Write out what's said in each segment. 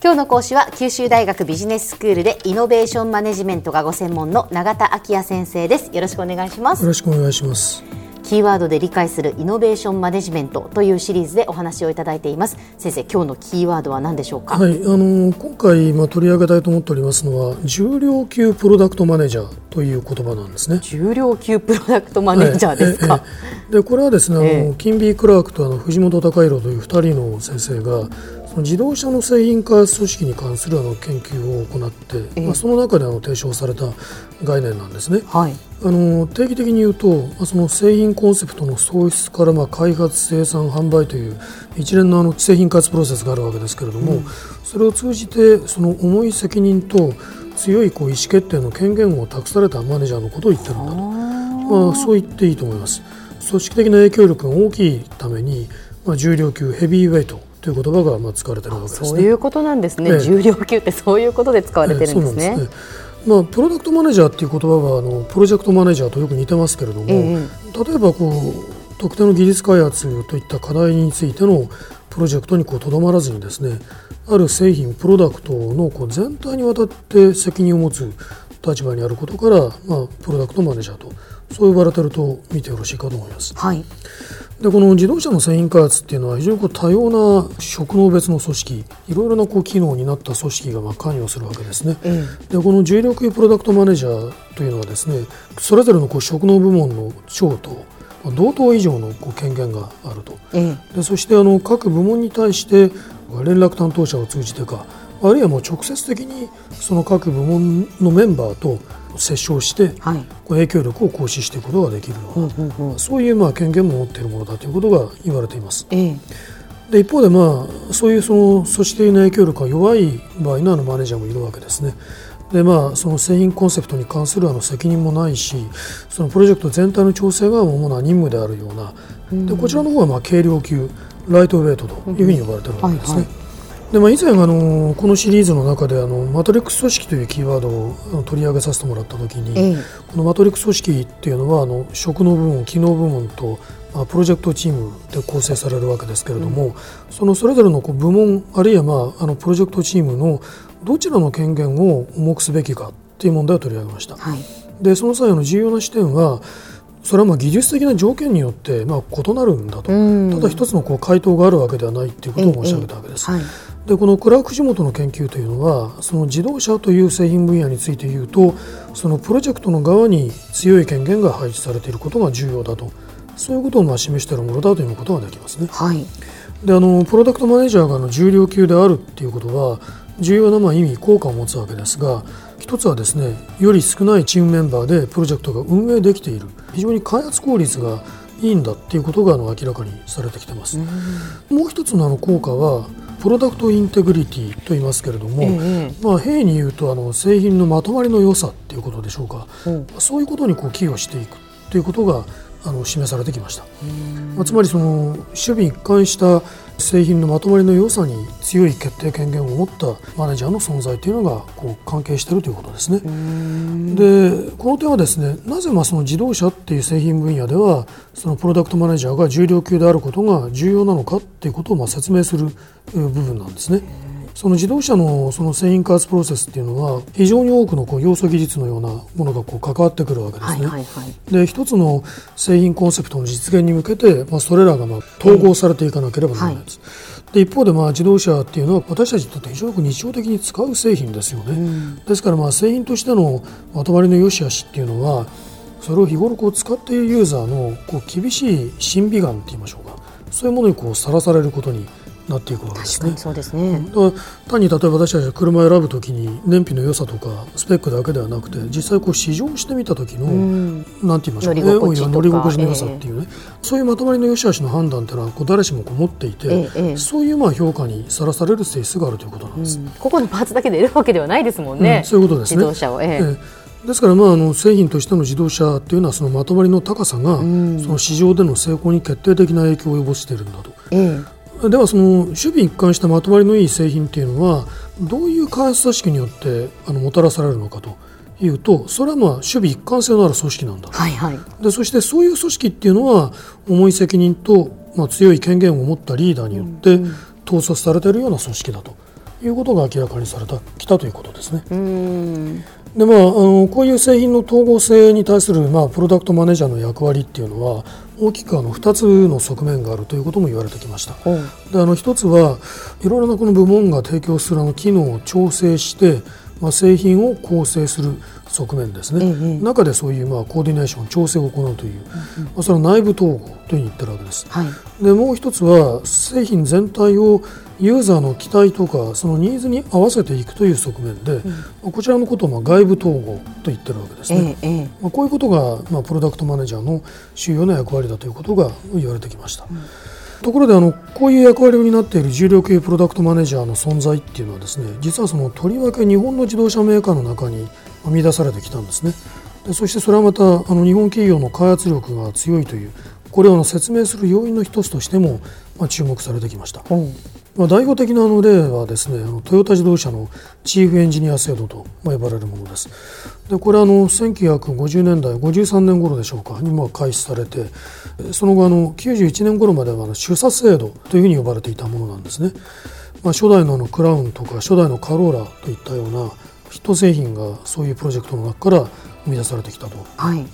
今日の講師は九州大学ビジネススクールでイノベーションマネジメントがご専門の永田晃也先生です。よろしくお願いします。よろしくお願いします。キーワードで理解するイノベーションマネジメントというシリーズでお話をいただいています。先生今日のキーワードは何でしょうか、はい、あの今回まあ取り上げたいと思っておりますのは重量級プロダクトマネージャーという言葉なんですね。重量級プロダクトマネージャーですか、はいええでこれはですね、あのええ。キム・B・クラークとあの藤本隆宏という2人の先生が自動車の製品開発組織に関するあの研究を行って、ええ。まあ、その中であの提唱された概念なんですね。はい。あの定義的に言うと、まあその製品コンセプトの創出からまあ開発、生産、販売という一連のあの製品開発プロセスがあるわけですけれども、それを通じてその重い責任と強いこう意思決定の権限を託されたマネージャーのことを言ってるんだと、まあ、そう言っていいと思います。組織的な影響力が大きいために、まあ、重量級、ヘビーウェイトという言葉がまあ使われているわけですね。そういうことなんですね、ええ。重量級ってそういうことで使われてるんですね、えす。ねまあ、プロダクトマネージャーっていう言葉はあのプロジェクトマネージャーとよく似てますけれども、え例えばこう特定の技術開発といった課題についてのプロジェクトにこうとどまらずにですねある製品プロダクトのこう全体にわたって責任を持つ立場にあることから、まあ、プロダクトマネージャーとそう呼ばれていると見てよろしいかと思います。はいでこの自動車の製品開発っていうのは非常にこう多様な職能別の組織いろいろなこう機能になった組織がまあ関与するわけですね。えでこの重量級プロダクトマネージャーというのはですねそれぞれのこう職能部門の長とまあ同等以上のこう権限があるとええでそしてあの各部門に対して連絡担当者を通じてかあるいはもう直接的にその各部門のメンバーと接触してはいこう影響力を行使していくことができるような、そういうまあ権限も持っているものだということが言われています。ええで一方で、まあ、そういうその組織的な影響力が弱い場合のあのマネージャーもいるわけですね。でまあ、その製品コンセプトに関するあの責任もないしそのプロジェクト全体の調整が主な任務であるようなでこちらの方はまあ軽量級ライトウェイトというふうに呼ばれているわけですね。はいはでまあ、以前あのこのシリーズの中であのマトリックス組織というキーワードを取り上げさせてもらった時に、ええ。このマトリックス組織っていうのはあの職能部門、機能部門と、まあ、プロジェクトチームで構成されるわけですけれども、そのそれぞれのこう部門あるいは、まあ、あのプロジェクトチームのどちらの権限を重くすべきかっていう問題を取り上げました。はい。でその際の重要な視点はそれはまあ技術的な条件によってまあ異なるんだと、うん。ただ一つのこう回答があるわけではないっていうことを申し上げたわけです。はいでこのクラーク・ジモトの研究というのはその自動車という製品分野について言うとそのプロジェクトの側に強い権限が配置されていることが重要だとそういうことをまあ示しているものだということができますね。はいであのプロダクトマネージャーがあの重量級であるっていうことは重要なまあ意味効果を持つわけですが一つはですねより少ないチームメンバーでプロジェクトが運営できている非常に開発効率がいいんだっていうことがあの明らかにされてきてます。もう一つのあの効果はプロダクトインテグリティと言いますけれども、ええまあ、平に言うとあの製品のまとまりの良さっていうことでしょうか、うん。そういうことにこう寄与していくということがあの示されてきました、まあ、つまりその守備一貫した製品のまとまりの良さに強い決定権限を持ったマネージャーの存在というのがこう関係しているということですね。でこの点はですねなぜまあその自動車っていう製品分野ではそのプロダクトマネージャーが重量級であることが重要なのかっていうことをまあ説明するえー部分なんですね。その自動車のその製品開発プロセスっていうのは非常に多くのこう要素技術のようなものがこう関わってくるわけですね。はいはいはいで一つの製品コンセプトの実現に向けて、まあ、それらがまあ統合されていかなければならないです。で一方でまあ自動車っていうのは私たちにとって非常に日常的に使う製品ですよね。ですからまあ製品としてのまとまりの良し悪しっていうのはそれを日頃こう使っているユーザーのこう厳しい審美眼って言いましょうかそういうものにこうさらされることになっていくわけですね。確かに。そうですね、単に例えば私たちが車を選ぶときに燃費の良さとかスペックだけではなくて実際こう試乗してみた時の、なんて言いましょう乗り心地とか。乗り心地の良さっていうね、そういうまとまりの良し悪しの判断っていうのはこう誰しもこう持っていて、ええええ。そういうまあ評価にさらされる性質があるということなんです。ここのパーツだけで得るわけではないですもんね、うんそういうことですね。自動車を、ええ。ええ。ですから、まあ、あの製品としての自動車というのはそのまとまりの高さが、その市場での成功に決定的な影響を及ぼしているんだと。えではその守備一貫したまとまりのいい製品っていうのはどういう開発組織によってあのもたらされるのかというとそれはまあ守備一貫性のある組織なんだ。はいはい。でそしてそういう組織っていうのは重い責任とまあ、強い権限を持ったリーダーによって統率されているような組織だということが明らかにされたきたということですね。でまあ、あのこういう製品の統合性に対する、まあ、プロダクトマネージャーの役割っていうのは大きくあの2つの側面があるということも言われてきました。であの1つはいろいろなこの部門が提供するあの機能を調整してまあ、製品を構成する側面ですね、ええ、中でそういうまあコーディネーション調整を行うという、うん、まあ、それは内部統合というふうに言ってるわけです、はい、でもう一つは製品全体をユーザーの期待とかそのニーズに合わせていくという側面で、うん、こちらのことをまあ外部統合と言ってるわけですね、え、まあ、こういうことがまあプロダクトマネージャーの主要な役割だということが言われてきました。うん。ところであのこういう役割を担っている重量級プロダクトマネージャーの存在っていうのはですね実はそのとりわけ日本の自動車メーカーの中に生み出されてきたんですねでそしてそれはまたあの日本企業の開発力が強いというこれを説明する要因の一つとしても、まあ、注目されてきました。まあ、代表的なあの例はですねあのトヨタ自動車のチーフエンジニア制度と呼ばれるものです。でこれはあの1950年代53年頃でしょうかにまあ開始されてその後あの91年頃までは主査制度というふうに呼ばれていたものなんですね。まあ、初代のあのクラウンとか初代のカローラといったようなヒット製品がそういうプロジェクトの中から生み出されてきたと。はい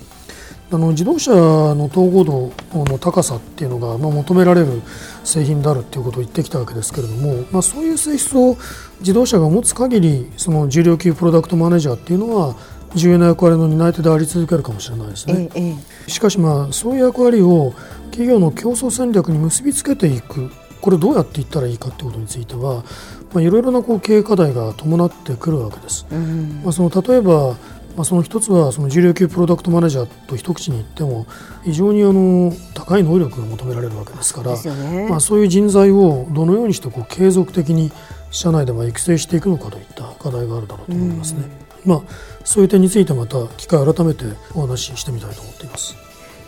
あの自動車の統合度の高さっていうのが、まあ、求められる製品であるっていうことを言ってきたわけですけれども、まあ、そういう性質を自動車が持つ限りその重量級プロダクトマネージャーっていうのは重要な役割の担い手であり続けるかもしれないですね。ええ、しかしまあそういう役割を企業の競争戦略に結びつけていくこれどうやっていったらいいかということについては、まあ、いろいろなこう経営課題が伴ってくるわけです。うん、まあ、その例えばまあ、その一つはその重量級プロダクトマネージャーと一口に言っても非常にあの高い能力が求められるわけですから、ね、まあ、そういう人材をどのようにしてこう継続的に社内でも育成していくのかといった課題があるだろうと思いますね。まあ、そういう点についてまた機会を改めてお話ししてみたいと思っています。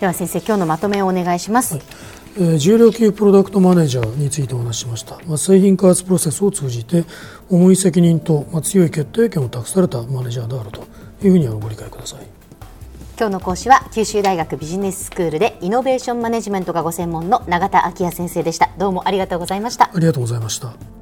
では先生今日のまとめをお願いします。はいえー、重量級プロダクトマネージャーについてお話ししました、まあ、製品開発プロセスを通じて重い責任と、まあ、強い決定権を託されたマネージャーであるというふうにご理解ください。今日の講師は九州大学ビジネススクールでイノベーションマネジメントがご専門の永田昭也先生でした。どうもありがとうございました。ありがとうございました